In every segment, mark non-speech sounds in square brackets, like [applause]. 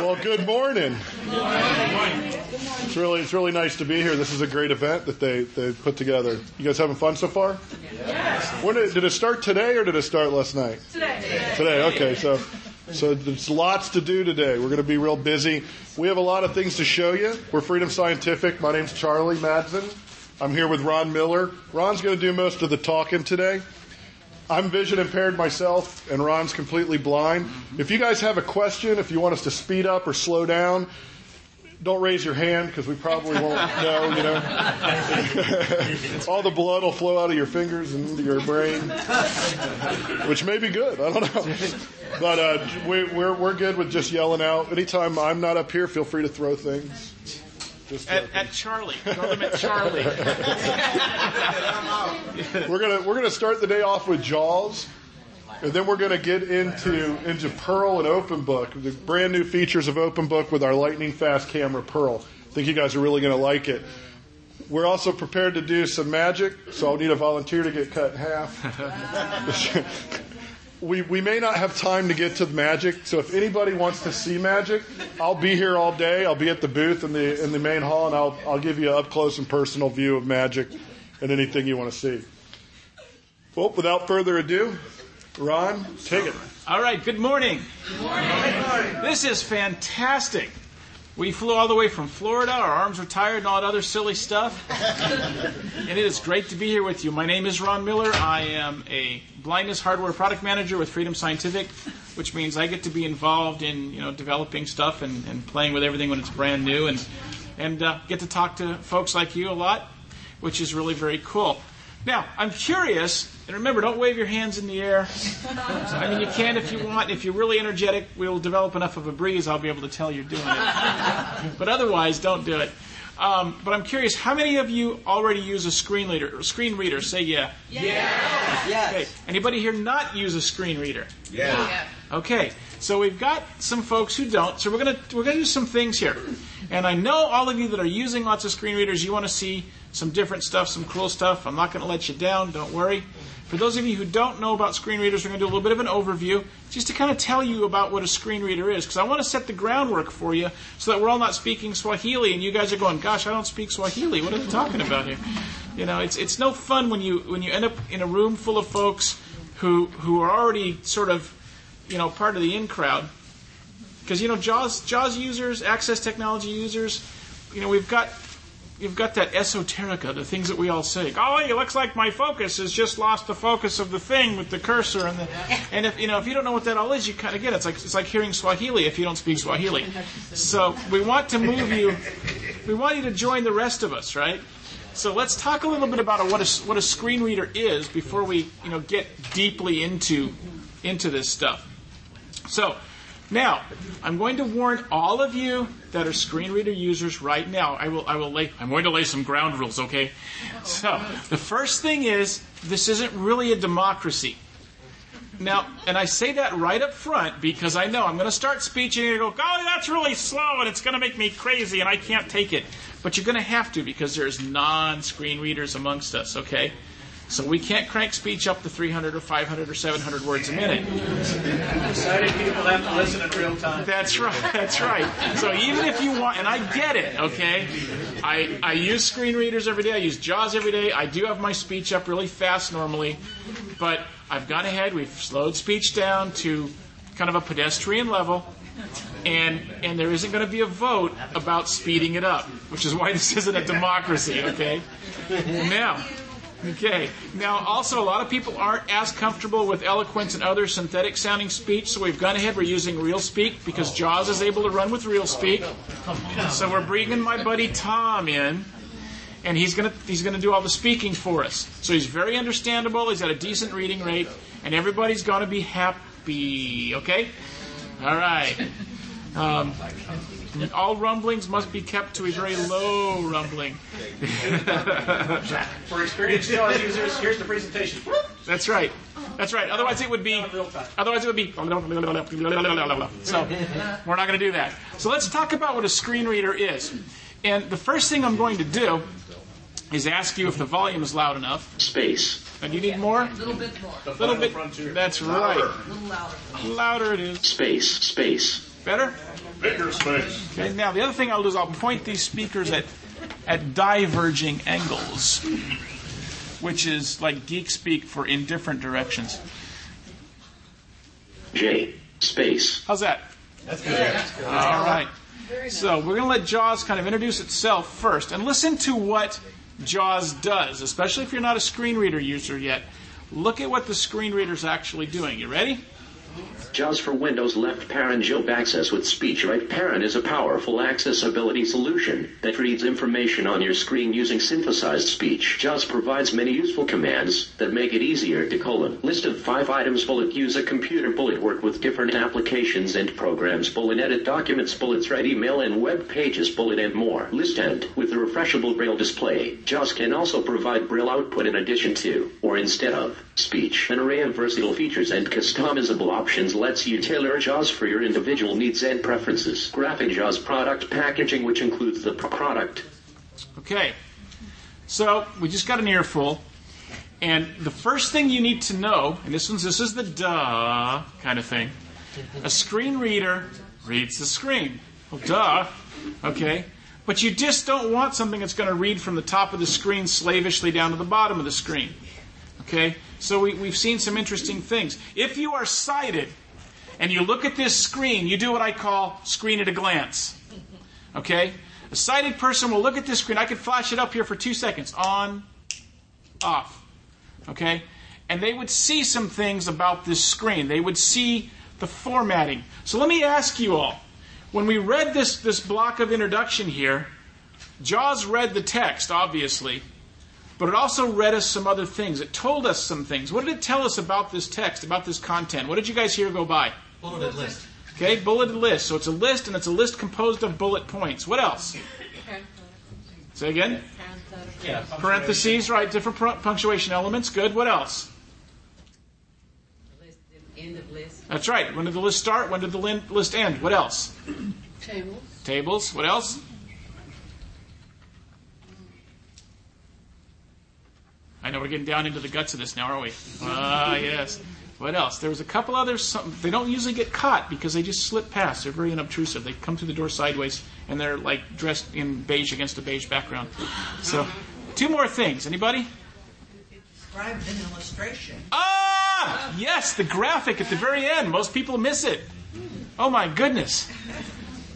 Well, good morning. It's really it's really nice to be here. This is a great event that they they put together. You guys having fun so far? Yes. When did, did it start today or did it start last night? Today. Today. Okay. So so there's lots to do today. We're going to be real busy. We have a lot of things to show you. We're Freedom Scientific. My name's Charlie Madsen. I'm here with Ron Miller. Ron's going to do most of the talking today. I'm vision impaired myself, and Ron's completely blind. If you guys have a question, if you want us to speed up or slow down, don't raise your hand because we probably won't [laughs] know, you know. [laughs] All the blood will flow out of your fingers and into your brain, which may be good. I don't know. But uh, we, we're, we're good with just yelling out. Anytime I'm not up here, feel free to throw things. Just At, at Charlie. Throw them at Charlie. [laughs] We're gonna we're gonna start the day off with Jaws, and then we're gonna get into into Pearl and Open Book, the brand new features of Open Book with our lightning fast camera Pearl. I think you guys are really gonna like it. We're also prepared to do some magic, so I'll need a volunteer to get cut in half. [laughs] we we may not have time to get to the magic, so if anybody wants to see magic, I'll be here all day. I'll be at the booth in the in the main hall, and I'll I'll give you an up close and personal view of magic and anything you want to see. Well, without further ado, Ron, take it. All right, good morning. Good morning. This is fantastic. We flew all the way from Florida. Our arms are tired and all that other silly stuff. and it is great to be here with you. My name is Ron Miller. I am a blindness hardware product manager with Freedom Scientific, which means I get to be involved in you know developing stuff and, and playing with everything when it's brand new, and and uh, get to talk to folks like you a lot, which is really very cool. Now, I'm curious, and remember, don't wave your hands in the air. I mean, you can if you want. If you're really energetic, we'll develop enough of a breeze, I'll be able to tell you're doing it. but otherwise, don't do it. Um, but I'm curious, how many of you already use a screen reader? Or screen reader? Say yeah. Yeah. Okay. Anybody here not use a screen reader? Yeah. Okay, so we've got some folks who don't. So we're gonna we're gonna do some things here, and I know all of you that are using lots of screen readers. You want to see some different stuff, some cool stuff. I'm not going to let you down. Don't worry. For those of you who don't know about screen readers, we're going to do a little bit of an overview, just to kind of tell you about what a screen reader is, because I want to set the groundwork for you, so that we're all not speaking Swahili, and you guys are going, "Gosh, I don't speak Swahili. What are they talking about here?" You know, it's it's no fun when you when you end up in a room full of folks who who are already sort of you know, part of the in crowd. Because you know, JAWS JAWS users, Access Technology users, you know, we've got you've got that esoterica, the things that we all say. Golly, it looks like my focus has just lost the focus of the thing with the cursor and the and if you know if you don't know what that all is, you kind of get it. It's like it's like hearing Swahili if you don't speak Swahili. So we want to move you. We want you to join the rest of us, right? So let's talk a little bit about what a what a screen reader is before we you know get deeply into into this stuff. So, now I'm going to warn all of you that are screen reader users right now. I will, I will lay, I'm going to lay some ground rules, okay? So, the first thing is, this isn't really a democracy. Now, and I say that right up front because I know I'm going to start speech and to go, golly, that's really slow and it's going to make me crazy and I can't take it. But you're going to have to because there's non-screen readers amongst us, okay? So we can't crank speech up to 300 or 500 or 700 words a minute. Sighted people have to listen in real time. That's right. That's right. So even if you want, and I get it, okay. I I use screen readers every day. I use JAWS every day. I do have my speech up really fast normally, but I've gone ahead. We've slowed speech down to kind of a pedestrian level. And and there isn't going to be a vote about speeding it up, which is why this isn't a democracy, okay? Now, Okay. Now, also, a lot of people aren't as comfortable with eloquence and other synthetic sounding speech, so we've gone ahead. We're using RealSpeak because JAWS is able to run with RealSpeak. So we're bringing my buddy Tom in, and he's gonna he's gonna do all the speaking for us. So he's very understandable. He's got a decent reading rate, and everybody's gonna be happy. Okay. All right. Um, all rumblings must be kept to a very low rumbling. [laughs] For experienced JAWS users, here's the presentation. That's right. That's right. Otherwise, it would be. Otherwise, it would be. So we're not going to do that. So let's talk about what a screen reader is. And the first thing I'm going to do is ask you if the volume is loud enough. Space. And you need more? A little bit more. A little bit. That's right. A little louder. Louder it is. Space. Space. Better? Bigger space. Okay, now the other thing I'll do is I'll point these speakers at, at diverging angles, which is like geek speak for in different directions. J. Space. How's that? That's good. All right. So we're going to let JAWS kind of introduce itself first and listen to what JAWS does, especially if you're not a screen reader user yet. Look at what the screen reader is actually doing. You ready? JAWS for Windows left parent Job access with speech right parent is a powerful accessibility solution that reads information on your screen using synthesized speech. JAWS provides many useful commands that make it easier to colon. List of five items bullet use a computer bullet work with different applications and programs bullet edit documents bullets write email and web pages bullet and more. List end with a refreshable braille display. JAWS can also provide braille output in addition to or instead of speech. An array of versatile features and customizable options lets you tailor JAWS for your individual needs and preferences. Graphic JAWS product packaging, which includes the product. Okay. So we just got an earful. And the first thing you need to know, and this one's this is the duh kind of thing. A screen reader reads the screen. Duh. Okay. But you just don't want something that's going to read from the top of the screen slavishly down to the bottom of the screen. Okay? So we, we've seen some interesting things. If you are sighted and you look at this screen, you do what I call screen at a glance. Okay? A sighted person will look at this screen. I could flash it up here for two seconds. On, off. Okay? And they would see some things about this screen. They would see the formatting. So let me ask you all. When we read this, this block of introduction here, Jaws read the text, obviously, but it also read us some other things. It told us some things. What did it tell us about this text, about this content? What did you guys hear go by? Bulleted list. Okay, bulleted list. So it's a list, and it's a list composed of bullet points. What else? Say again? Yeah. Parentheses, right? Different pr- punctuation elements. Good. What else? List, end of list. That's right. When did the list start? When did the list end? What else? Tables. Tables. What else? I know we're getting down into the guts of this now, aren't we? Ah, yes. What else? There was a couple others. Some, they don't usually get caught because they just slip past. They're very unobtrusive. They come through the door sideways, and they're like dressed in beige against a beige background. So, two more things. Anybody? Described an illustration. Ah, yes, the graphic at the very end. Most people miss it. Oh my goodness.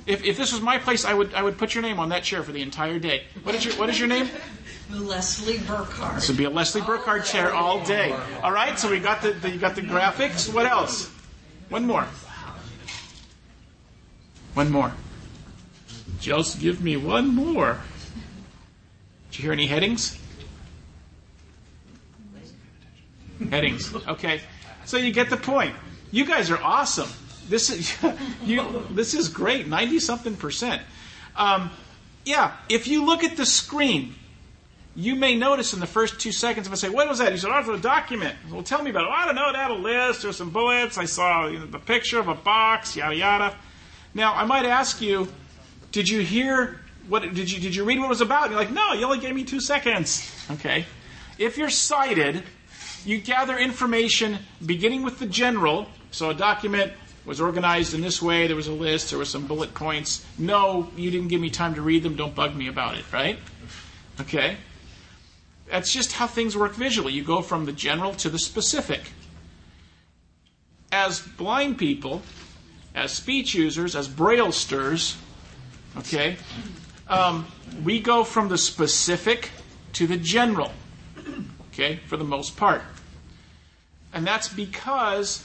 If, if this was my place, I would I would put your name on that chair for the entire day. What is your What is your name? Leslie Burkhardt. This would be a Leslie Burkhardt chair all day. All right, so we got the, the you got the graphics. What else? One more. One more. Just give me one more. Did you hear any headings? Headings. Okay. So you get the point. You guys are awesome. This is [laughs] you. This is great. Ninety something percent. Um, yeah. If you look at the screen, you may notice in the first two seconds if I say, "What was that?" You said, "Oh, it's a document." Well, tell me about it. I don't know. It had a list or some bullets. I saw you know, the picture of a box. Yada yada. Now, I might ask you, did you hear what? Did you did you read what it was about? And you're like, no, you only gave me two seconds. Okay. If you're sighted, you gather information beginning with the general. So a document was organized in this way. There was a list. There were some bullet points. No, you didn't give me time to read them. Don't bug me about it. Right? Okay. That's just how things work visually. You go from the general to the specific. As blind people, as speech users, as braillesters, okay, um, we go from the specific to the general, okay, for the most part. And that's because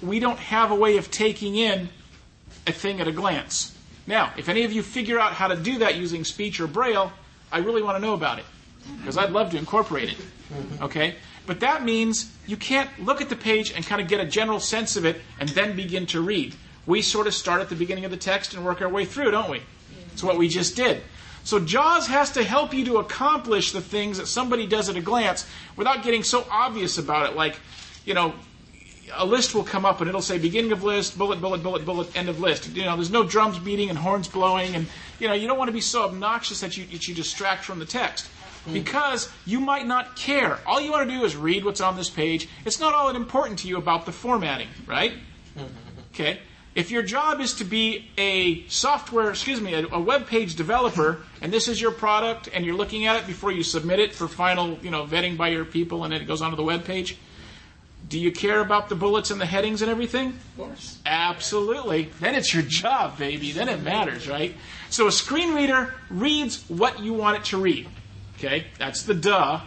we don't have a way of taking in a thing at a glance. Now, if any of you figure out how to do that using speech or braille, I really want to know about it because I'd love to incorporate it. Okay? But that means you can't look at the page and kind of get a general sense of it and then begin to read. We sort of start at the beginning of the text and work our way through, don't we? It's what we just did. So JAWS has to help you to accomplish the things that somebody does at a glance without getting so obvious about it. Like, you know, a list will come up and it'll say beginning of list, bullet, bullet, bullet, bullet, end of list. You know, there's no drums beating and horns blowing, and you know, you don't want to be so obnoxious that you, that you distract from the text Mm. because you might not care. All you want to do is read what's on this page. It's not all that important to you about the formatting, right? Mm-hmm. Okay. If your job is to be a software, excuse me, a, a web page developer, and this is your product, and you're looking at it before you submit it for final, you know, vetting by your people, and then it goes onto the web page, do you care about the bullets and the headings and everything? Of course. Absolutely. Then it's your job, baby. Then it matters, right? So a screen reader reads what you want it to read. Okay? That's the duh.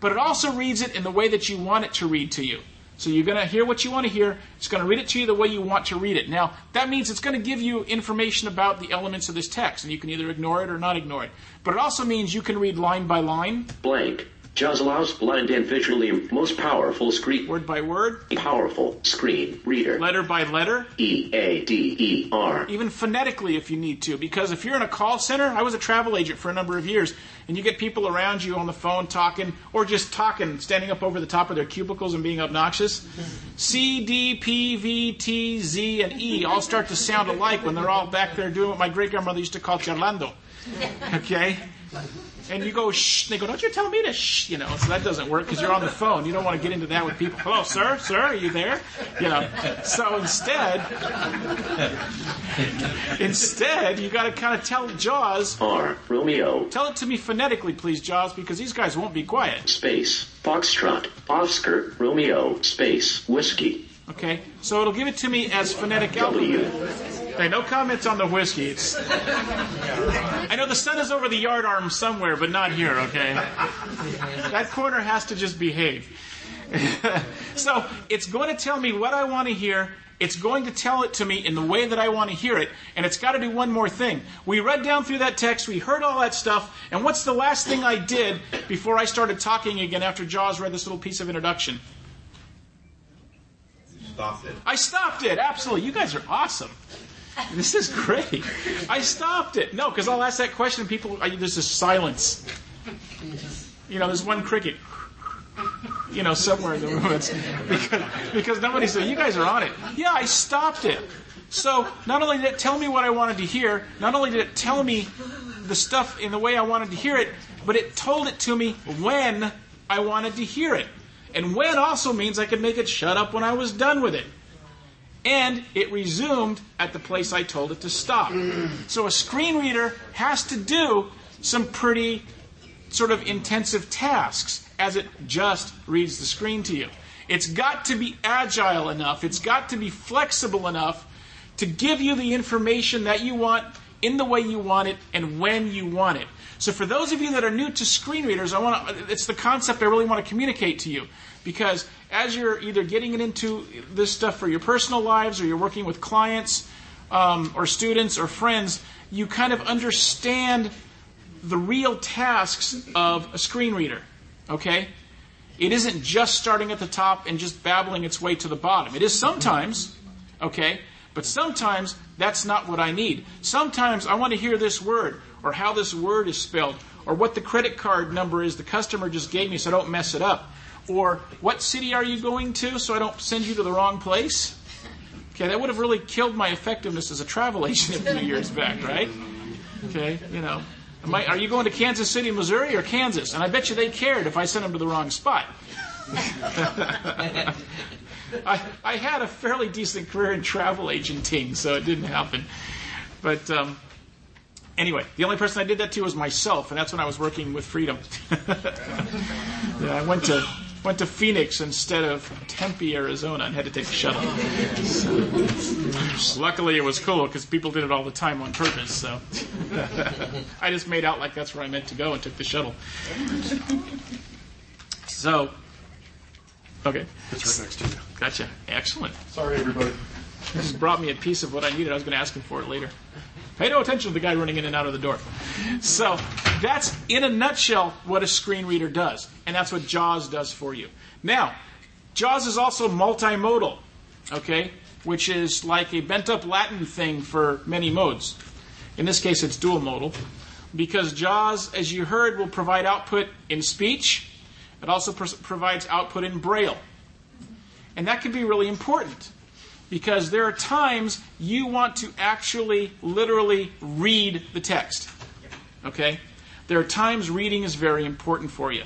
But it also reads it in the way that you want it to read to you. So you're going to hear what you want to hear. It's going to read it to you the way you want to read it. Now, that means it's going to give you information about the elements of this text, and you can either ignore it or not ignore it. But it also means you can read line by line, Blank. JAWS allows blind and visually most powerful screen word by word, powerful screen reader. letter by letter, E A D E R. even phonetically if you need to. Because if you're in a call center, I was a travel agent for a number of years, and you get people around you on the phone talking, or just talking, standing up over the top of their cubicles and being obnoxious. C, D, P, V, T, Z, and E all start to sound alike when they're all back there doing what my great grandmother used to call charlando. Okay? And you go shh, they go, don't you tell me to shh, you know. So that doesn't work because you're on the phone. You don't want to get into that with people. Hello, sir, sir, are you there? You know. So instead, instead, you got to kind of tell Jaws, R. Romeo. tell it to me phonetically, please, Jaws, because these guys won't be quiet. Space. Foxtrot. Oscar. Romeo. Space. Whiskey. Okay, so it'll give it to me as phonetic alphabet. Okay, no comments on the whiskey. It's, I know the sun is over the yard arm somewhere, but not here. Okay, that corner has to just behave. [laughs] so it's going to tell me what I want to hear. It's going to tell it to me in the way that I want to hear it, and it's got to do one more thing. We read down through that text, we heard all that stuff, and what's the last thing I did before I started talking again after Jaws read this little piece of introduction? Stopped it. I stopped it. Absolutely. You guys are awesome. [laughs] This is great. I stopped it. No, because I'll ask that question and people, I, there's this silence. You know, there's one cricket. You know, somewhere in the room. It's, because, because nobody said, you guys are on it. Yeah, I stopped it. So not only did it tell me what I wanted to hear, not only did it tell me the stuff in the way I wanted to hear it, but it told it to me when I wanted to hear it. And when also means I could make it shut up when I was done with it. And it resumed at the place I told it to stop. So a screen reader has to do some pretty sort of intensive tasks as it just reads the screen to you. It's got to be agile enough, it's got to be flexible enough to give you the information that you want in the way you want it and when you want it. So for those of you that are new to screen readers, I want it's the concept I really want to communicate to you because as you're either getting it into this stuff for your personal lives or you're working with clients um, or students or friends, you kind of understand the real tasks of a screen reader. Okay? It isn't just starting at the top and just babbling its way to the bottom. It is sometimes, okay? But sometimes that's not what I need. Sometimes I want to hear this word or how this word is spelled or what the credit card number is the customer just gave me so I don't mess it up. Or what city are you going to so I don't send you to the wrong place? Okay, that would have really killed my effectiveness as a travel [laughs] agent a few years back, right? Okay, you know. I, are you going to Kansas City, Missouri, or Kansas? And I bet you they cared if I sent them to the wrong spot. [laughs] I, I had a fairly decent career in travel agenting, so it didn't happen. But um, anyway, the only person I did that to was myself, and that's when I was working with Freedom. [laughs] yeah, I went to went to Phoenix instead of Tempe, Arizona, and had to take the shuttle. So, luckily, it was cool because people did it all the time on purpose. So [laughs] I just made out like that's where I meant to go and took the shuttle. So, okay, It's right next to you. gotcha, excellent. Sorry, everybody. This brought me a piece of what I needed. I was going to ask him for it later. Pay no attention to the guy running in and out of the door. So that's, in a nutshell, what a screen reader does. And that's what JAWS does for you. Now, JAWS is also multimodal, okay? Which is like a bent up Latin thing for many modes. In this case, it's dual modal. Because JAWS, as you heard, will provide output in speech. It also pr- provides output in Braille. And that can be really important because there are times you want to actually literally read the text. Okay? There are times reading is very important for you.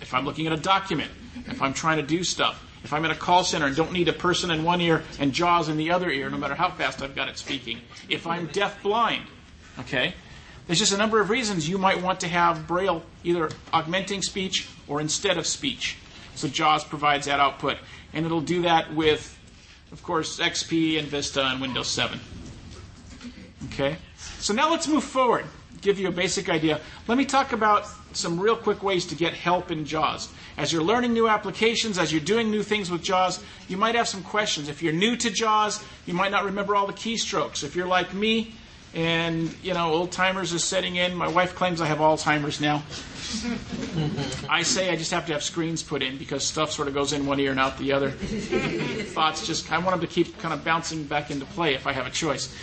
If I'm looking at a document, if I'm trying to do stuff, If I'm in a call center and don't need a person in one ear and JAWS in the other ear, no matter how fast I've got it speaking. If I'm deaf blind, okay? There's just a number of reasons you might want to have Braille either augmenting speech or instead of speech. So JAWS provides that output. And it'll do that with, of course, XP and Vista and Windows 7. Okay? So now let's move forward. Give you a basic idea. Let me talk about some real quick ways to get help in JAWS. As you're learning new applications, as you're doing new things with JAWS, you might have some questions. If you're new to JAWS, you might not remember all the keystrokes. If you're like me, and you know, old timers is setting in. My wife claims I have Alzheimer's now. [laughs] I say I just have to have screens put in because stuff sort of goes in one ear and out the other. [laughs] Thoughts just, I want them to keep kind of bouncing back into play if I have a choice.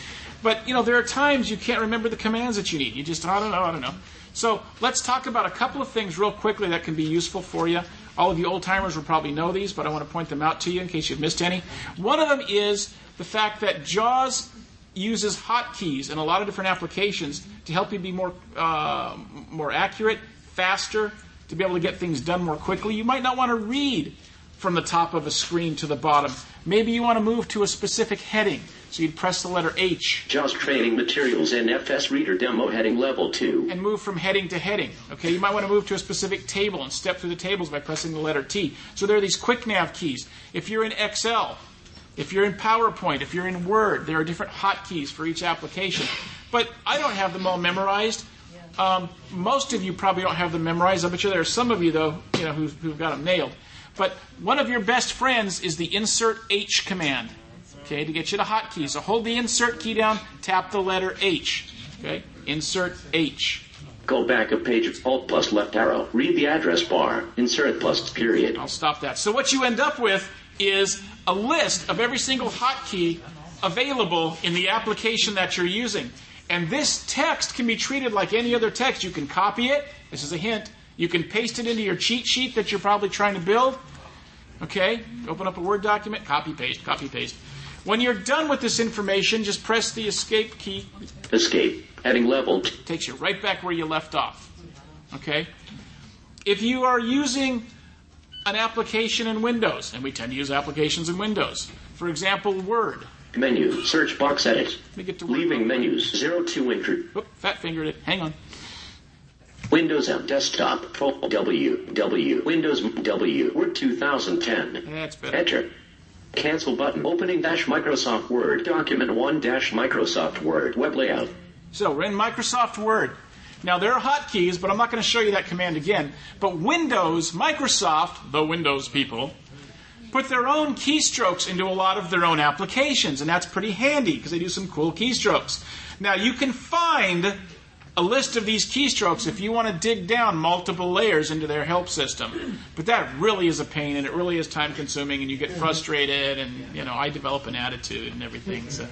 But, you know, there are times you can't remember the commands that you need. You just, I don't know, I don't know. So let's talk about a couple of things real quickly that can be useful for you. All of you old timers will probably know these, but I want to point them out to you in case you've missed any. One of them is the fact that JAWS uses hotkeys in a lot of different applications to help you be more uh, more accurate, faster, to be able to get things done more quickly. You might not want to read from the top of a screen to the bottom. Maybe you want to move to a specific heading, so you'd press the letter H JAWS training materials NFS reader demo heading level 2. and move from heading to heading. Okay, you might want to move to a specific table and step through the tables by pressing the letter T. So there are these quick nav keys. If you're in Excel, if you're in PowerPoint, if you're in Word, there are different hotkeys for each application. But I don't have them all memorized. Um, most of you probably don't have them memorized. I bet you there are some of you though, you know, who've, who've got them nailed. But one of your best friends is the insert H command. Okay, to get you to hotkey. So hold the insert key down, tap the letter H. Okay, insert H. Go back a page, Alt plus left arrow. Read the address bar. Insert plus period. I'll stop that. So what you end up with is a list of every single hotkey available in the application that you're using. And this text can be treated like any other text. You can copy it. This is a hint. You can paste it into your cheat sheet that you're probably trying to build. Okay? Open up a Word document, copy, paste, copy, paste. When you're done with this information, just press the escape key. Escape. Heading level. takes you right back where you left off. Okay? If you are using an application in Windows, and we tend to use applications in Windows, for example, Word. Menu. Search box edit. Get to Word. Leaving menus. 02 intro. Oop, fat fingered it. Hang on. Windows M desktop. Full W. W. Windows W. Word 2010. That's better. Enter. Cancel button. Opening dash Microsoft Word. Document 1 dash Microsoft Word. Web layout. So we're in Microsoft Word. Now there are hotkeys, but I'm not going to show you that command again. But Windows, Microsoft, the Windows people, put their own keystrokes into a lot of their own applications, and that's pretty handy because they do some cool keystrokes. Now you can find a list of these keystrokes if you want to dig down multiple layers into their help system. But that really is a pain and it really is time consuming and you get frustrated and you know I develop an attitude and everything. So,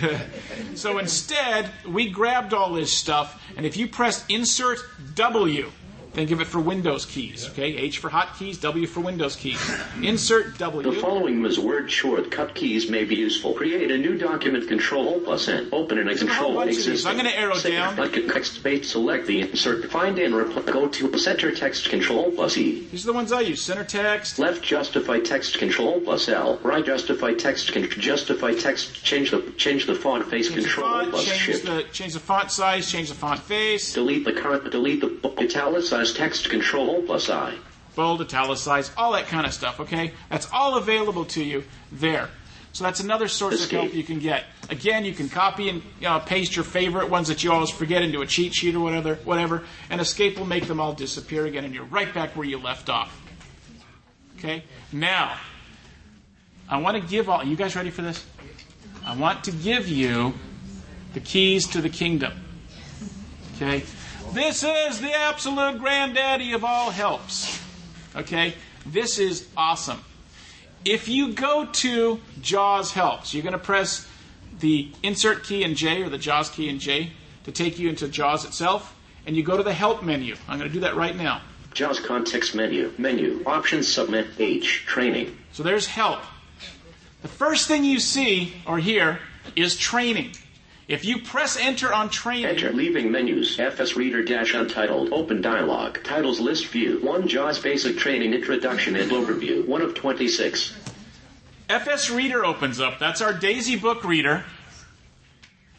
[laughs] so instead, we grabbed all this stuff and if you press insert W, think of it for Windows keys, okay? H for hotkeys, W for Windows keys. Insert W. The following is word shortcut keys may be useful. Create a new document control plus N. Open in a a control bunch of these. existing. I'm gonna arrow Save down. Like a text space, select the insert, find and reply. Go to center text control plus E. These are the ones I use. Center text. Left justify text control plus L. Right justify text con- justify text change the change the font face Change the control font, plus change shift. the, change the font size, change the font face. Delete the current delete the italicized text control plus I. bold, italicize, all that kind of stuff, okay? That's all available to you there. So that's another source Escape. of help you can get. Again, you can copy and you know, paste your favorite ones that you always forget into a cheat sheet or whatever, whatever, and Escape will make them all disappear again, and you're right back where you left off. Okay? Now, I want to give all. You guys ready for this? I want to give you the keys to the kingdom. Okay? This is the absolute granddaddy of all helps. Okay? This is awesome. If you go to JAWS Helps, you're going to press the insert key in J or the JAWS key in J to take you into JAWS itself, and you go to the Help menu. I'm going to do that right now. JAWS context menu. Menu. Options submit H. Training. So there's help. The first thing you see or hear is training. If you press enter on training, Enter leaving menus. FS Reader dash untitled. Open dialog. Titles list view. 1 JAWS basic training introduction and overview. 1 of 26. FS Reader opens up. That's our Daisy book reader.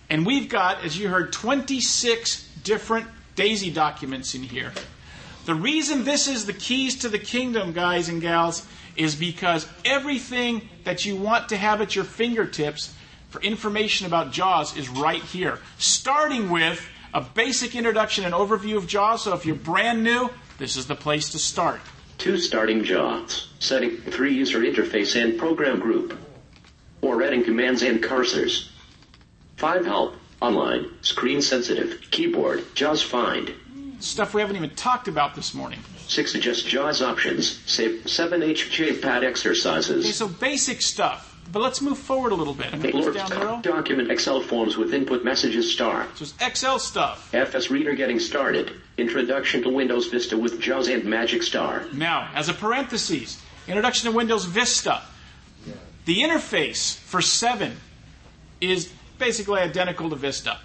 And we've got, as you heard, 26 different Daisy documents in here. The reason this is the keys to the kingdom, guys and gals, is because everything that you want to have at your fingertips for information about JAWS is right here. Starting with a basic introduction and overview of JAWS. So if you're brand new, this is the place to start. 2 starting JAWS. Setting 3 user interface and program group. 4 adding commands and cursors. 5 help. Online. Screen sensitive. Keyboard. JAWS find. Stuff we haven't even talked about this morning. 6 adjust JAWS options. Save 7 HJ pad Okay, exercises. so basic stuff. But let's move forward a little bit. I'm going to Lord down arrow. Uh, document Excel forms with input messages star. So it's Excel stuff. FS Reader getting started. Introduction to Windows Vista with JAWS and Magic Star. Now, as a parenthesis, introduction to Windows Vista. The interface for 7 is basically identical to Vista.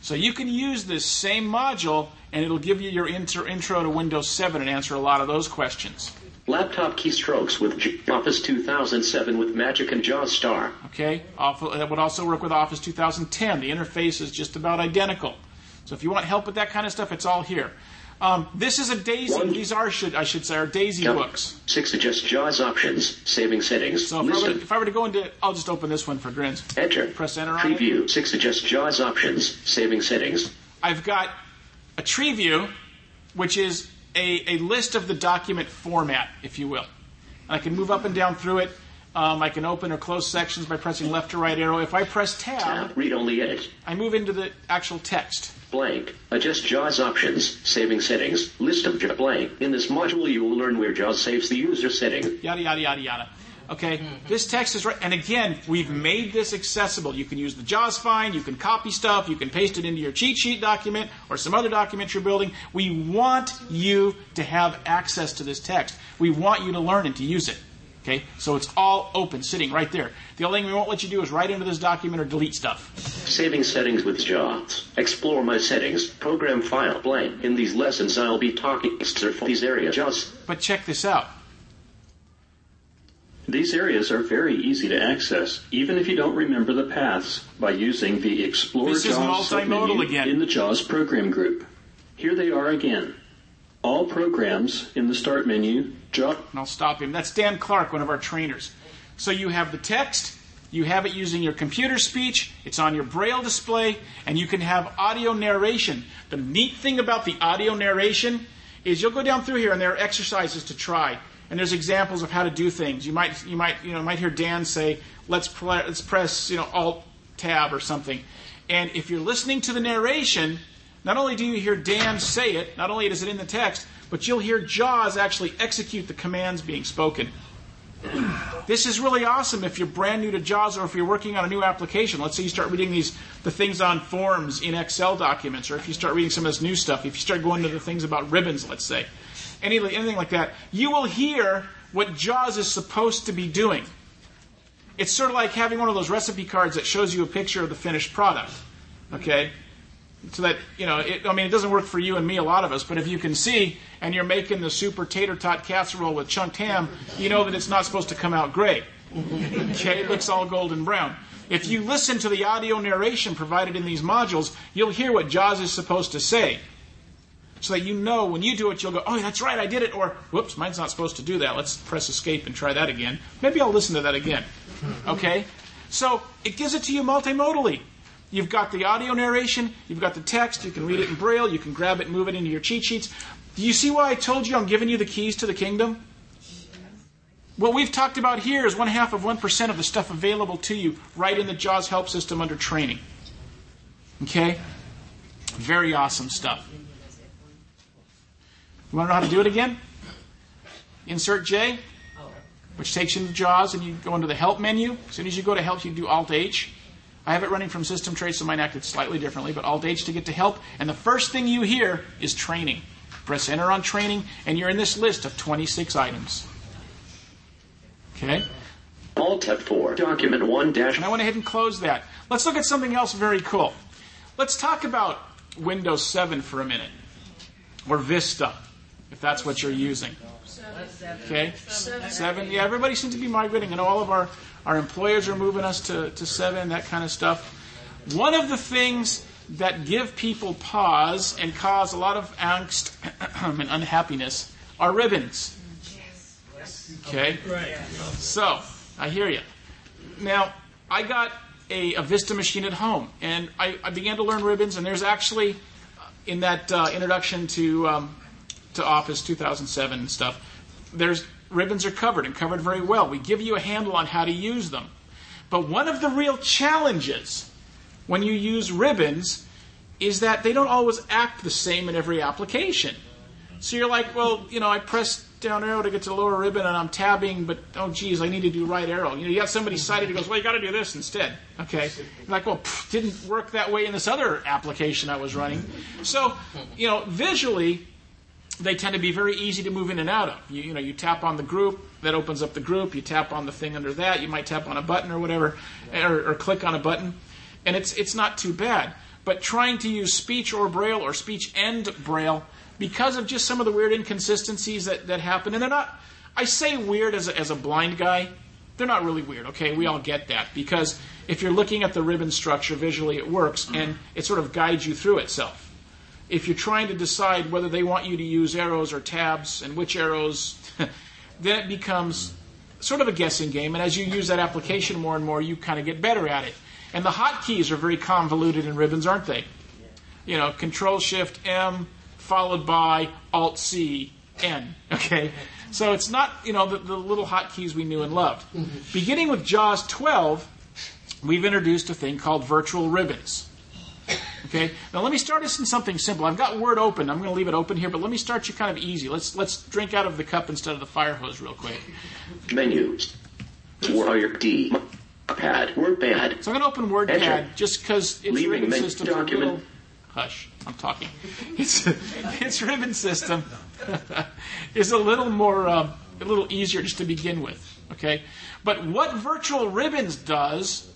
So you can use this same module and it'll give you your intro, intro to Windows 7 and answer a lot of those questions. Laptop keystrokes with J- Office 2007 with Magic and JAWS Star. Okay? That would also work with Office 2010. The interface is just about identical. So if you want help with that kind of stuff, it's all here. Um, this is a Daisy. One- These are, should, I should say, are Daisy books. 6 adjust JAWS options. Saving settings. So if I, were, if I were to go into, I'll just open this one for grins. Enter. Press enter on it. Preview. 6 adjust JAWS options. Saving settings. I've got a tree view, which is a, a list of the document format, if you will. I can move up and down through it. Um, I can open or close sections by pressing left or right arrow. If I press tab, Tab. Read only edit. I move into the actual text. Blank. Adjust JAWS options. Saving settings. List of JAWS blank. In this module, you will learn where JAWS saves the user setting. Yada, yada, yada, yada. Okay, mm-hmm. this text is right. And again, we've made this accessible. You can use the JAWS find, you can copy stuff, you can paste it into your cheat sheet document or some other document you're building. We want you to have access to this text. We want you to learn and to use it. Okay, so it's all open, sitting right there. The only thing we won't let you do is write into this document or delete stuff. Saving settings with JAWS. Explore my settings. Program file blank. In these lessons, I'll be talking for these areas. JAWS. But check this out. These areas are very easy to access, even if you don't remember the paths, by using the Explore This JAWS multimodal submenu again. in the JAWS program group. Here they are again. All programs in the Start menu, JAWS. and I'll stop him. That's Dan Clark, one of our trainers. So you have the text, you have it using your computer speech, it's on your braille display, and you can have audio narration. The neat thing about the audio narration is you'll go down through here and there are exercises to try. And there's examples of how to do things. You might you might you know might hear Dan say, "Let's let's press you know Alt Tab or something," and if you're listening to the narration, not only do you hear Dan say it, not only is it in the text, but you'll hear JAWS actually execute the commands being spoken. [clears throat] This is really awesome if you're brand new to JAWS or if you're working on a new application. Let's say you start reading these the things on forms in Excel documents, or if you start reading some of this new stuff. If you start going to the things about ribbons, let's say, any, anything like that, you will hear what JAWS is supposed to be doing. It's sort of like having one of those recipe cards that shows you a picture of the finished product. Okay, so that you know, it, I mean, it doesn't work for you and me, a lot of us. But if you can see, and you're making the super tater tot casserole with chunked ham, you know that it's not supposed to come out gray. Okay, it looks all golden brown. If you listen to the audio narration provided in these modules, you'll hear what JAWS is supposed to say. So that you know when you do it, you'll go, oh, that's right, I did it. Or, whoops, mine's not supposed to do that. Let's press escape and try that again. Maybe I'll listen to that again. Hmm. Okay? So it gives it to you multimodally. You've got the audio narration, you've got the text, you can read it in Braille, you can grab it and move it into your cheat sheets. Do you see why I told you I'm giving you the keys to the kingdom? What we've talked about here is one half of 1% of the stuff available to you right in the JAWS help system under training. Okay? Very awesome stuff. You want to know how to do it again? Insert J, which takes you into JAWS, and you go into the Help menu. As soon as you go to Help, you do Alt H. I have it running from System Trace, so mine acted slightly differently, but Alt H to get to Help. And the first thing you hear is Training. Press Enter on Training, and you're in this list of 26 items. Okay? Alt F4. Document 1 dash. And I went ahead and closed that. Let's look at something else very cool. Let's talk about Windows 7 for a minute, or Vista, if that's what you're using. Okay? Seven. Yeah, everybody seems to be migrating, and all of our, our employers are moving us to, to seven, that kind of stuff. One of the things that give people pause and cause a lot of angst [clears throat] and unhappiness are ribbons. Okay? So, I hear you. Now, I got a, a Vista machine at home, and I, I began to learn ribbons, and there's actually, uh, in that uh, introduction to, um, to Office 2007 and stuff, there's ribbons are covered and covered very well. We give you a handle on how to use them. But one of the real challenges when you use ribbons is that they don't always act the same in every application. So you're like, well, you know, I press down arrow to get to the lower ribbon and I'm tabbing, but oh geez, I need to do right arrow. You know, you got somebody cited who goes, well, you got to do this instead. Okay, you're like, well, pff, didn't work that way in this other application I was running. So, you know, visually, they tend to be very easy to move in and out of. You, you know, you tap on the group, that opens up the group. You tap on the thing under that. You might tap on a button or whatever, or, or click on a button, and it's it's not too bad. But trying to use speech or braille or speech and braille because of just some of the weird inconsistencies that, that happen, and they're not. I say weird as a, as a blind guy. They're not really weird, okay? We all get that because if you're looking at the ribbon structure visually, it works mm-hmm. and it sort of guides you through itself if you're trying to decide whether they want you to use arrows or tabs and which arrows, [laughs] then it becomes sort of a guessing game. And as you use that application more and more, you kind of get better at it. And the hotkeys are very convoluted in ribbons, aren't they? You know, Control Shift M followed by Alt C N. [laughs] Okay, so it's not you know the, the little hotkeys we knew and loved. [laughs] Beginning with JAWS 12, we've introduced a thing called virtual ribbons. Okay. Now let me start us in something simple. I've got Word open. I'm going to leave it open here, but let me start you kind of easy. Let's let's drink out of the cup instead of the fire hose real quick. Menu. Warrior D. Pad. WordPad. So I'm going to open WordPad Enter. just because its Leaving ribbon system. document. little. Hush, I'm talking. Its its ribbon system [laughs] is a little more um, a little easier just to begin with. Okay, but what virtual ribbons does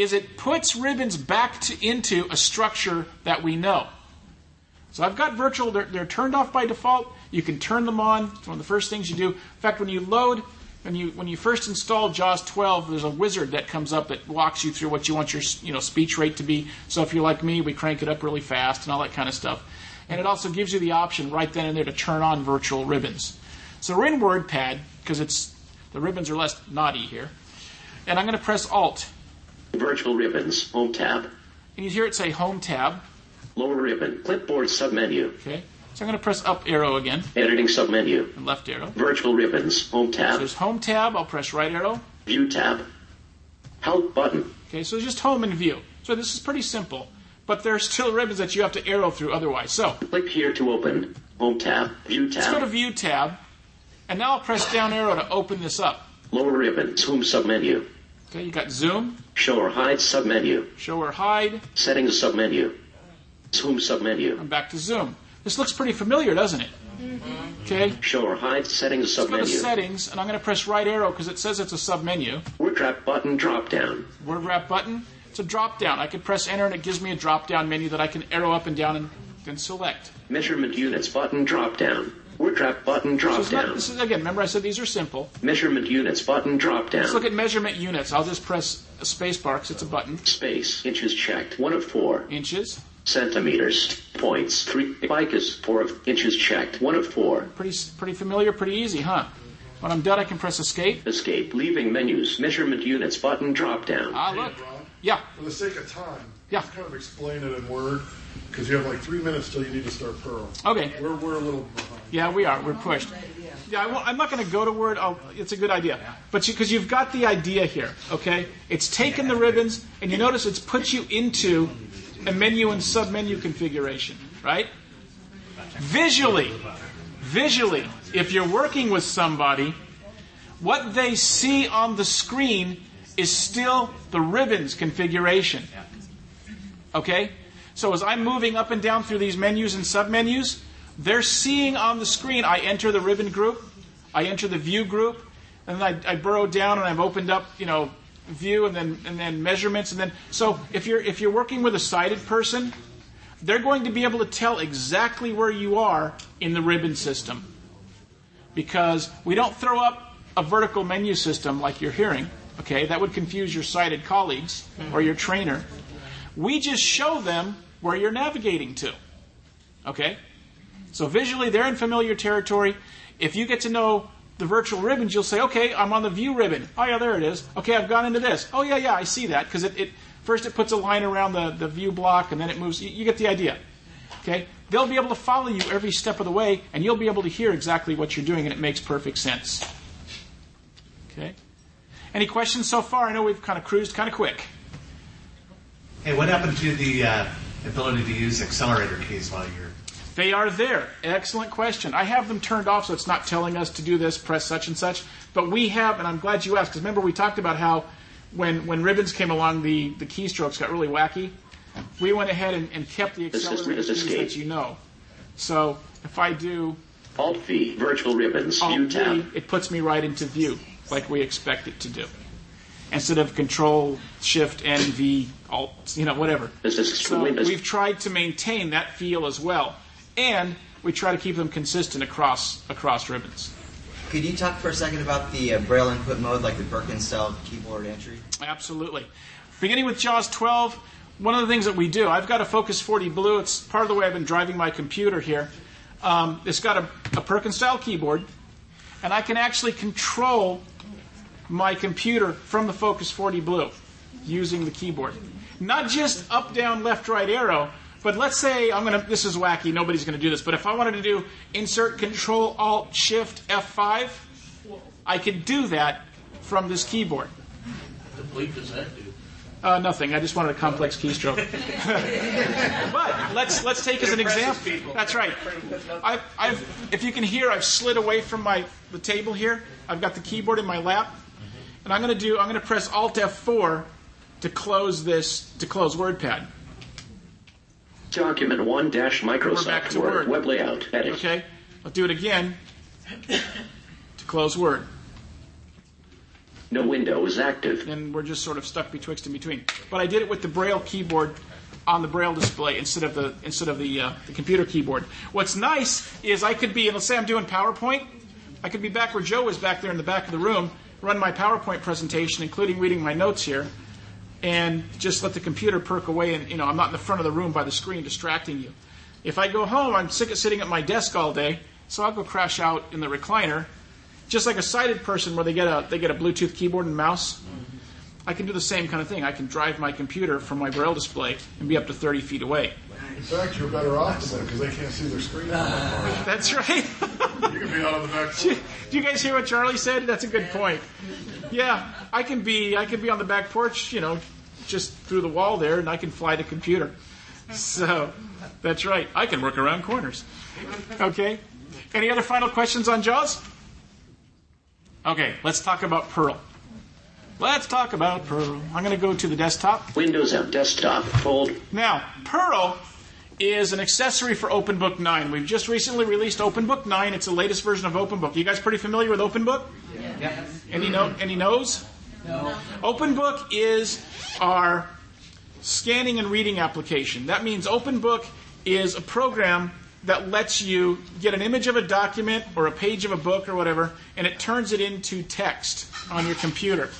is it puts ribbons back to, into a structure that we know. So I've got virtual, they're, they're turned off by default. You can turn them on. It's one of the first things you do. In fact, when you load, when you, when you first install JAWS 12, there's a wizard that comes up that walks you through what you want your you know, speech rate to be. So if you're like me, we crank it up really fast and all that kind of stuff. And it also gives you the option right then and there to turn on virtual ribbons. So we're in WordPad because it's the ribbons are less naughty here. And I'm going to press Alt. Virtual ribbons. Home tab. And you hear it say Home tab. Lower ribbon. Clipboard submenu. Okay. So I'm going to press up arrow again Editing submenu. and left arrow. Virtual ribbons. Home So tab. there's Home tab. I'll press right arrow. View tab. Help button. Okay, so just home and view. So this is pretty simple, but there's still ribbons that you have to arrow through otherwise. So Click here to open. Home tab. View tab. let's go to view tab, and now I'll press down arrow to open this up. Lower ribbon. Zoom submenu. Okay, you got zoom, Show or hide submenu. show or hide. Settings submenu. Zoom submenu. I'm back to zoom. This looks pretty familiar, doesn't it? Mm-hmm. Okay, Show or hide settings let's go to settings, and I'm going to press right arrow because it says it's a submenu. Word wrap button drop down. Word wrap button. It's a drop down. I can press enter, and it gives me a drop down menu that I can arrow up and down and then select. Measurement units button drop down. Word wrap button drop not, down. this is again. Remember, I said these are simple. Measurement units button drop down. Let's look at measurement units. I'll just press a space bar because it's a button. Space. Inches checked. One of four. Inches. Centimeters. Points. Three. Picas. Four of inches checked. One of four. Pretty pretty familiar, pretty easy, huh? When I'm done, I can press escape. Escape. Leaving menus. Measurement units button drop down. Ah, look. Ron, Yeah. for the sake of time, Yeah. just kind of explain it in Word because you have like three minutes till you need to start Pearl. Okay. We're, we're a little behind. Yeah, we are. We're pushed. Yeah, I am not going to go to Word. I'll, it's a good idea, but because you, have got the idea here, okay? It's taken the ribbons, and you notice it's put you into a menu and submenu configuration, right? Visually, visually, if you're working with somebody, what they see on the screen is still the ribbons configuration. Okay? So as I'm moving up and down through these menus and submenus, they're seeing on the screen I enter the ribbon group, I enter the view group, and then I, I burrow down and I've opened up, you know, view and then and then measurements and then so if you're if you're working with a sighted person, they're going to be able to tell exactly where you are in the ribbon system. Because we don't throw up a vertical menu system like you're hearing, okay? That would confuse your sighted colleagues or your trainer. We just show them where you're navigating to. Okay? So visually, they're in familiar territory. If you get to know the virtual ribbons, you'll say, okay, I'm on the view ribbon. Oh, yeah, there it is. Okay, I've gone into this. Oh, yeah, yeah, I see that. Because it, it, first it puts a line around the, the view block, and then it moves. You, you get the idea. Okay? They'll be able to follow you every step of the way, and you'll be able to hear exactly what you're doing, and it makes perfect sense. Okay? Any questions so far? I know we've kind of cruised kind of quick. Hey, what happened to the uh, ability to use accelerator keys while you're They are there. Excellent question. I have them turned off so it's not telling us to do this, press such and such. But we have, and I'm glad you asked, because remember we talked about how when, when ribbons came along, the, the keystrokes got really wacky. We went ahead and, and kept the accelerator is keys escape. that you know. So if I do Alt V, virtual ribbons, view tab. V, it puts me right into view, like we expect it to do. Instead of Control Shift N V Alt, you know, whatever. This is So we've tried to maintain that feel as well, and we try to keep them consistent across across ribbons. Could you talk for a second about the uh, Braille input mode, like the Perkins style keyboard entry? Absolutely. Beginning with JAWS 12, one of the things that we do, I've got a Focus 40 Blue. It's part of the way I've been driving my computer here. Um, it's got a, a Perkins style keyboard, and I can actually control my computer from the Focus 40 Blue using the keyboard. Not just up, down, left, right arrow, but let's say I'm gonna. This is wacky. Nobody's gonna do this. But if I wanted to do Insert Control Alt Shift F5, I could do that from this keyboard. The bleep does that do? Uh, nothing. I just wanted a complex keystroke. [laughs] but let's let's take as an example. That's right. I've, I've, if you can hear, I've slid away from my the table here. I've got the keyboard in my lap, and I'm going to do. I'm going to press Alt F4 to close this to close WordPad. Document 1 dash Microsoft to Word. Word. Web layout. Edit. Okay. I'll do it again to close Word. No window is active. and we're just sort of stuck betwixt and between. But I did it with the Braille keyboard on the Braille display instead of the instead of the, uh, the computer keyboard. What's nice is I could be, and let's say I'm doing PowerPoint, I could be back where Joe is back there in the back of the room, run my PowerPoint presentation, including reading my notes here, and just let the computer perk away. And you know, I'm not in the front of the room by the screen distracting you. If I go home, I'm sick of sitting at my desk all day, so I'll go crash out in the recliner just like a sighted person where they get a they get a Bluetooth keyboard and mouse. Mm-hmm. I can do the same kind of thing. I can drive my computer from my braille display and be up to 30 feet away. In fact, you're better off than them because they can't see their screen. Ah, that's right. [laughs] you can be out on the back. do you guys hear what Charlie said? That's a good point. Yeah, I can be I can be on the back porch, you know, just through the wall there, and I can fly the computer. So that's right. I can work around corners. Okay. Any other final questions on JAWS? Okay, let's talk about Pearl. Let's talk about Pearl. I'm going to go to the desktop. Windows M desktop. Fold. Now, Pearl is an accessory for OpenBook 9. We've just recently released OpenBook 9. It's the latest version of OpenBook. You guys pretty familiar with OpenBook? Yeah. Any know? Any knows? No. OpenBook is our scanning and reading application. That means OpenBook is a program that lets you get an image of a document or a page of a book or whatever, and it turns it into text on your computer.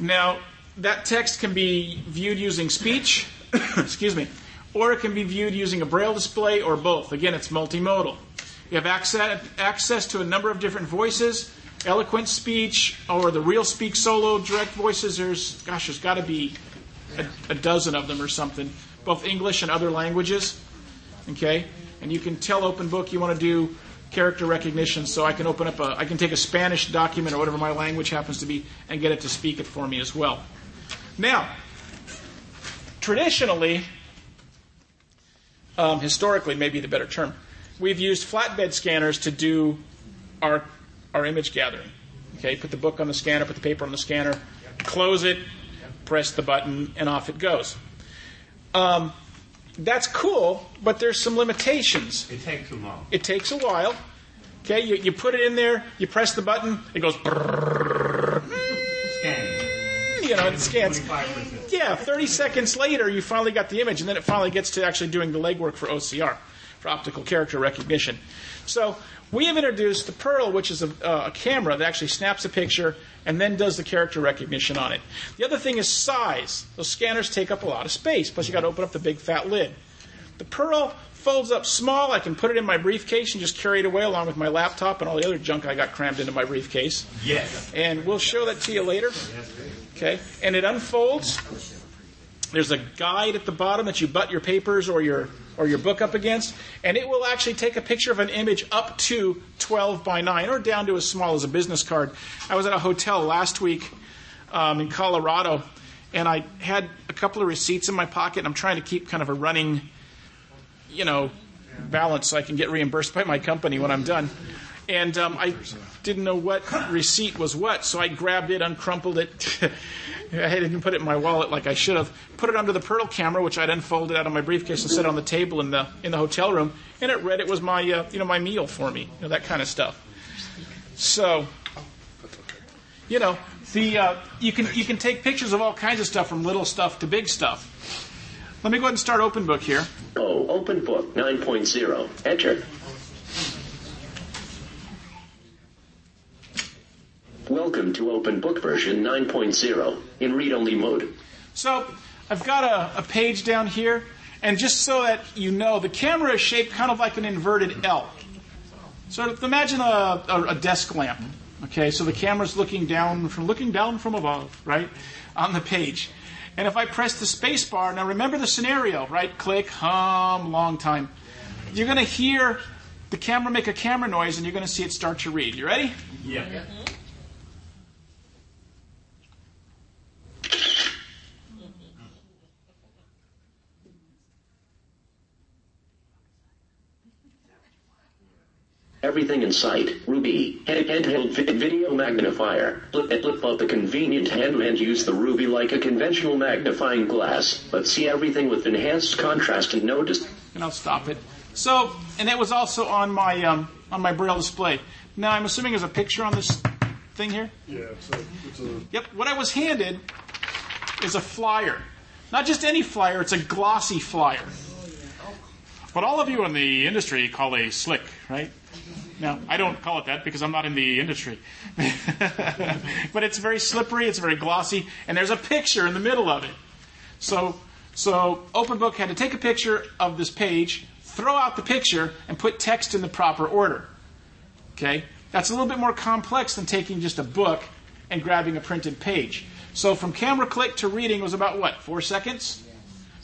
Now, that text can be viewed using speech, [coughs] excuse me, or it can be viewed using a braille display or both. Again, it's multimodal. You have access, access to a number of different voices, Eloquence speech, or the RealSpeak solo direct voices. There's, gosh, there's got to be a, a dozen of them or something, both English and other languages. Okay? And you can tell OpenBook you want to do character recognition, so I can open up a, I can take a Spanish document or whatever my language happens to be and get it to speak it for me as well. Now, traditionally, um, historically, maybe the better term, we've used flatbed scanners to do our our image gathering. Okay, put the book on the scanner, put the paper on the scanner, close it, press the button, and off it goes. Um, that's cool, but there's some limitations. It takes too long. It takes a while. Okay, you, you put it in there, you press the button, it goes. brrrr. You know, it scans. Yeah, 30 seconds later, you finally got the image, and then it finally gets to actually doing the legwork for OCR, for optical character recognition. So we have introduced the Pearl, which is a, uh, a camera that actually snaps a picture and then does the character recognition on it. The other thing is size. Those scanners take up a lot of space, plus you got to open up the big fat lid. The Pearl folds up small. I can put it in my briefcase and just carry it away along with my laptop and all the other junk I got crammed into my briefcase. Yes. And we'll show that to you later. Okay, and it unfolds. There's a guide at the bottom that you butt your papers or your or your book up against, and it will actually take a picture of an image up to 12 by 9 or down to as small as a business card. I was at a hotel last week um, in Colorado, and I had a couple of receipts in my pocket, and I'm trying to keep kind of a running, you know, balance so I can get reimbursed by my company when I'm done. And um, I didn't know what receipt was what, so I grabbed it, uncrumpled it. [laughs] I didn't put it in my wallet like I should have. Put it under the Pearl camera, which I'd unfolded out of my briefcase and set on the table in the in the hotel room, and it read it was my uh, you know my meal for me, you know that kind of stuff. So, you know, the uh, you can you can take pictures of all kinds of stuff from little stuff to big stuff. Let me go ahead and start OpenBook here. Oh, OpenBook 9.0. Enter. Welcome to OpenBook version 9.0 in read-only mode. So I've got a, a page down here, and just so that you know, the camera is shaped kind of like an inverted L. So imagine a, a, a desk lamp. Okay, so the camera's looking down from looking down from above, right, on the page. And if I press the space bar, now remember the scenario, right? Click, hum, long time. You're going to hear the camera make a camera noise, and you're going to see it start to read. You ready? Yeah. Mm-hmm. Everything in sight. Ruby. Hand- Handheld vi- video magnifier. Flip it, flip up the convenient handle and use the Ruby like a conventional magnifying glass, but see everything with enhanced contrast and no dis- and I'll stop it. So, and that was also on my um, on my braille display. Now I'm assuming there's a picture on this thing here. Yeah, it's a, it's a Yep. What I was handed is a flyer, not just any flyer. It's a glossy flyer. What all of you in the industry call a slick, right? Now, I don't call it that because I'm not in the industry. [laughs] but it's very slippery, it's very glossy, and there's a picture in the middle of it. So, so OpenBook had to take a picture of this page, throw out the picture, and put text in the proper order. Okay? That's a little bit more complex than taking just a book and grabbing a printed page. So from camera click to reading was about what, four seconds?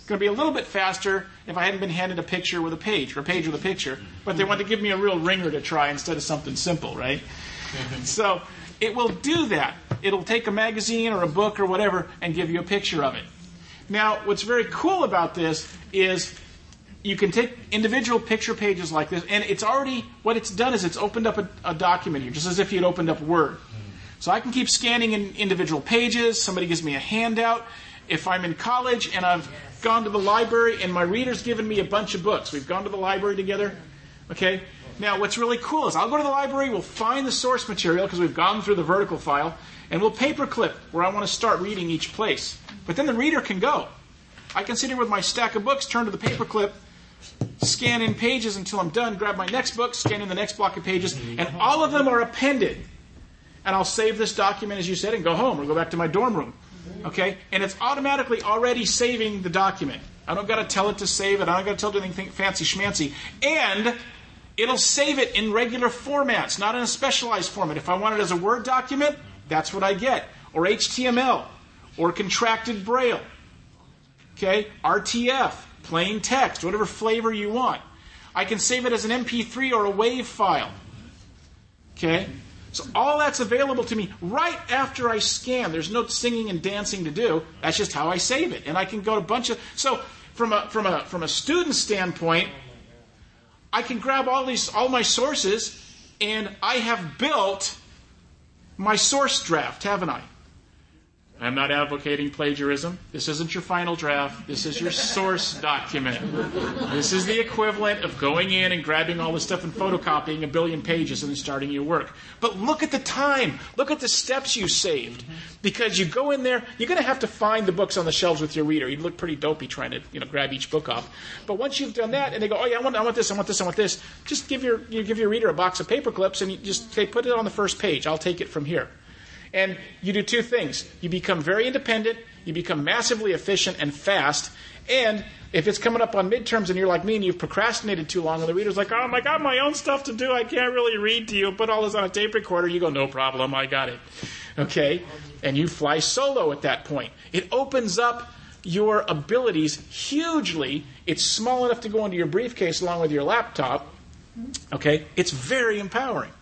It's going to be a little bit faster if I hadn't been handed a picture with a page, or a page with a picture. But they wanted to give me a real ringer to try instead of something simple, right? [laughs] so it will do that. It'll take a magazine or a book or whatever and give you a picture of it. Now, what's very cool about this is you can take individual picture pages like this, and it's already, what it's done is it's opened up a, a document here, just as if you'd opened up Word. So I can keep scanning in individual pages. Somebody gives me a handout. If I'm in college and I've gone to the library and my reader's given me a bunch of books, we've gone to the library together. Okay? Now, what's really cool is I'll go to the library, we'll find the source material because we've gone through the vertical file, and we'll paperclip where I want to start reading each place. But then the reader can go. I can sit here with my stack of books, turn to the paperclip, scan in pages until I'm done, grab my next book, scan in the next block of pages, and all of them are appended. And I'll save this document, as you said, and go home or go back to my dorm room. Okay? And it's automatically already saving the document. I don't got to tell it to save it. I don't got to tell it anything fancy schmancy. And it'll save it in regular formats, not in a specialized format. If I want it as a Word document, that's what I get. Or HTML, or contracted Braille. Okay? RTF, plain text, whatever flavor you want. I can save it as an MP3 or a WAV file. Okay? So all that's available to me right after I scan. There's no singing and dancing to do. That's just how I save it. And I can go to a bunch of so from a from a from a student standpoint, I can grab all these all my sources and I have built my source draft, haven't I? I'm not advocating plagiarism. This isn't your final draft. This is your source document. This is the equivalent of going in and grabbing all the stuff and photocopying a billion pages and then starting your work. But look at the time. Look at the steps you saved. Because you go in there, you're going to have to find the books on the shelves with your reader. You'd look pretty dopey trying to, you know, grab each book off. But once you've done that and they go, oh yeah, I want, I want this, I want this, I want this, just give your, you give your reader a box of paper clips and you just say, put it on the first page. I'll take it from here. And you do two things. You become very independent, you become massively efficient and fast, and if it's coming up on midterms and you're like me and you've procrastinated too long and the reader's like, oh, my god, my own stuff to do, I can't really read to you, put all this on a tape recorder, you go, no problem, I got it. Okay? And you fly solo at that point. It opens up your abilities hugely. It's small enough to go into your briefcase along with your laptop. Okay? It's very empowering.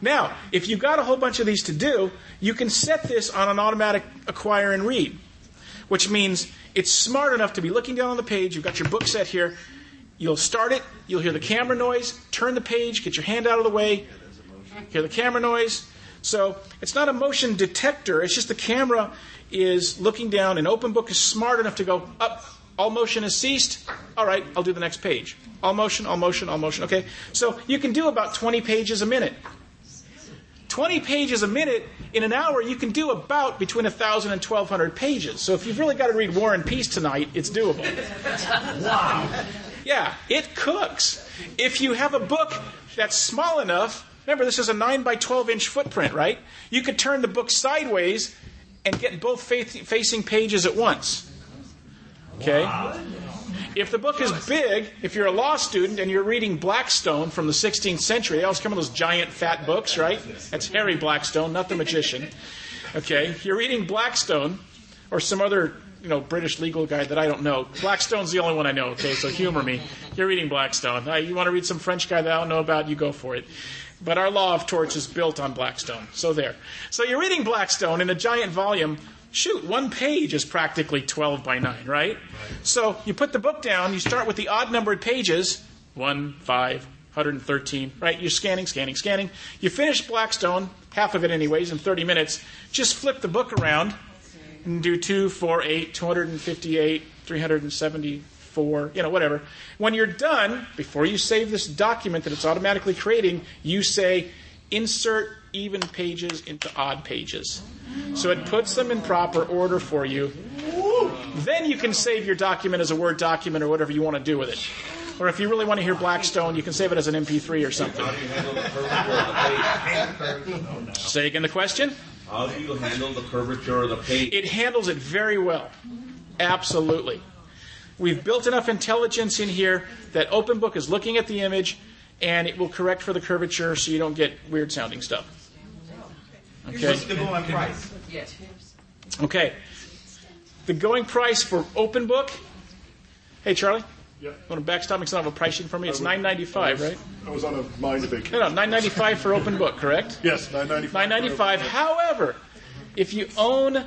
Now, if you've got a whole bunch of these to do, you can set this on an automatic acquire and read, which means it's smart enough to be looking down on the page. You've got your book set here. You'll start it. You'll hear the camera noise. Turn the page. Get your hand out of the way. Hear the camera noise. So it's not a motion detector. It's just the camera is looking down. An OpenBook is smart enough to go up. All motion has ceased. All right, I'll do the next page. All motion, all motion, all motion. Okay, so you can do about 20 pages a minute. 20 pages a minute in an hour, you can do about between 1,000 and 1,200 pages. So if you've really got to read War and Peace tonight, it's doable. [laughs] wow. Yeah, it cooks. If you have a book that's small enough, remember this is a 9 by 12 inch footprint, right? You could turn the book sideways and get both facing pages at once. Okay? Wow. If the book is big, if you're a law student and you're reading Blackstone from the 16th century, they always come in those giant fat books, right? That's Harry Blackstone, not the magician. Okay, you're reading Blackstone or some other you know British legal guy that I don't know. Blackstone's the only one I know. Okay, so humor me. You're reading Blackstone. Uh, you want to read some French guy that I don't know about? You go for it. But our law of torts is built on Blackstone. So there. So you're reading Blackstone in a giant volume shoot, one page is practically 12 by 9, right? right? So you put the book down, you start with the odd numbered pages 1, 5, 113, right? You're scanning, scanning, scanning. You finish Blackstone, half of it anyways, in 30 minutes. Just flip the book around and do 2, 4, 8, 258, 374, you know, whatever. When you're done, before you save this document that it's automatically creating, you say insert even pages into odd pages. So it puts them in proper order for you. Then you can save your document as a Word document or whatever you want to do with it. Or if you really want to hear Blackstone, you can save it as an MP3 or something. Say again the question? How do you handle the curvature of the page? It handles it very well. Absolutely. We've built enough intelligence in here that OpenBook is looking at the image and it will correct for the curvature so you don't get weird sounding stuff. Okay. What's the going price? Okay. The going price for OpenBook. Hey, Charlie. Yeah. Want to backstop me? I have a pricing for me. It's nine ninety five, right? I was on a mind vacation. No, no, nine ninety five for OpenBook, correct? Yes, nine ninety five. Nine ninety five. However, if you own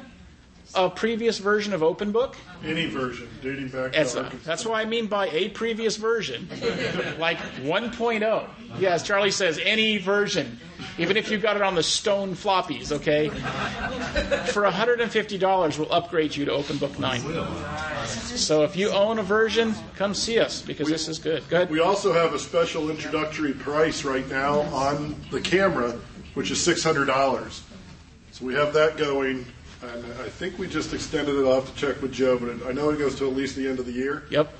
a previous version of OpenBook? Any version, dating back that's, to that's what I mean by a previous version, [laughs] like 1.0. Yes, Charlie says any version, even if you got it on the stone floppies, okay? For $150, we'll upgrade you to OpenBook 9. So if you own a version, come see us because we, this is good. Good. We also have a special introductory price right now on the camera, which is $600. So we have that going and I think we just extended it. I'll to check with Joe, but I know it goes to at least the end of the year. Yep.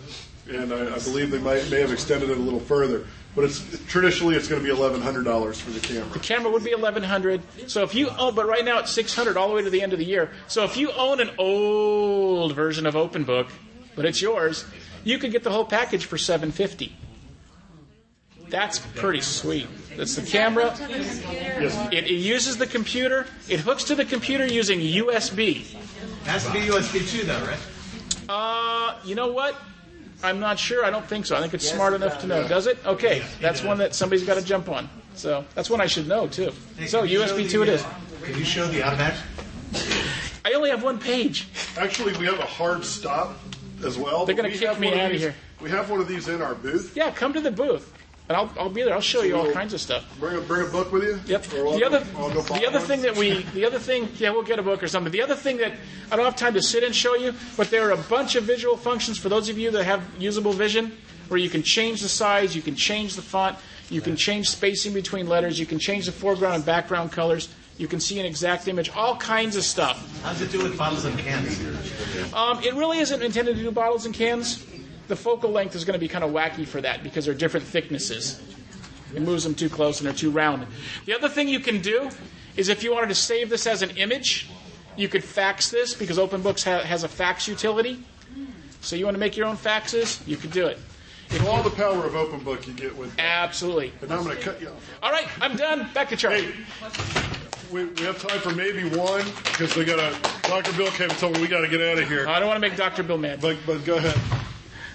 And I, I believe they might, may have extended it a little further. But it's traditionally it's going to be eleven hundred dollars for the camera. The camera would be eleven hundred. So if you own, but right now it's six hundred all the way to the end of the year. So if you own an old version of OpenBook, but it's yours, you could get the whole package for seven fifty. That's pretty sweet. It's the camera. It, it, uses the computer. It hooks to the computer using USB. Has to be USB 2, though, right? Uh, you know what? I'm not sure. I don't think so. I think it's yes, smart enough to know. Does it? Okay, that's one that somebody's got to jump on. So that's one I should know too. Hey, so USB 2 it is. Can you show the automatic? I only have one page. Actually, we have a hard stop as well. They're going to kick me out of here. We have one of these in our booth. Yeah, come to the booth. And I'll, I'll be there. I'll show you all kinds of stuff. Bring a bring a book with you. Yep. Or The other, go the other one. thing that we, the other thing, yeah, we'll get a book or something. The other thing that I don't have time to sit and show you, but there are a bunch of visual functions for those of you that have usable vision, where you can change the size, you can change the font, you can change spacing between letters, you can change the foreground and background colors, you can see an exact image, all kinds of stuff. How does it do with bottles and cans? Um, it really isn't intended to do bottles and cans. The focal length is going to be kind of wacky for that because they're different thicknesses. It moves them too close and they're too round. The other thing you can do is if you wanted to save this as an image, you could fax this because OpenBooks ha- has a fax utility. So you want to make your own faxes, you could do it. If all the power of OpenBook you get with. Absolutely. But now I'm going to cut you off. All right, I'm done. Back to Charlie. We, we have time for maybe one because they got to. Dr. Bill came and told me we got to get out of here. I don't want to make Dr. Bill mad. But but go ahead.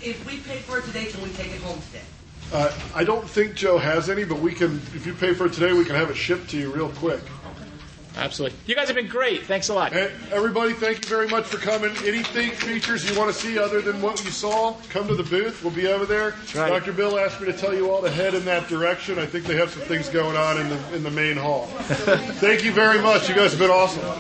If we pay for it today, can we take it home today? Uh, I don't think Joe has any, but we can. If you pay for it today, we can have it shipped to you real quick. Absolutely. You guys have been great. Thanks a lot. Hey, everybody, thank you very much for coming. Anything features you want to see other than what you saw, come to the booth. We'll be over there. right. Dr. Bill asked me to tell you all to head in that direction. I think they have some things going on in the in the main hall. [laughs] thank you very much. You guys have been awesome.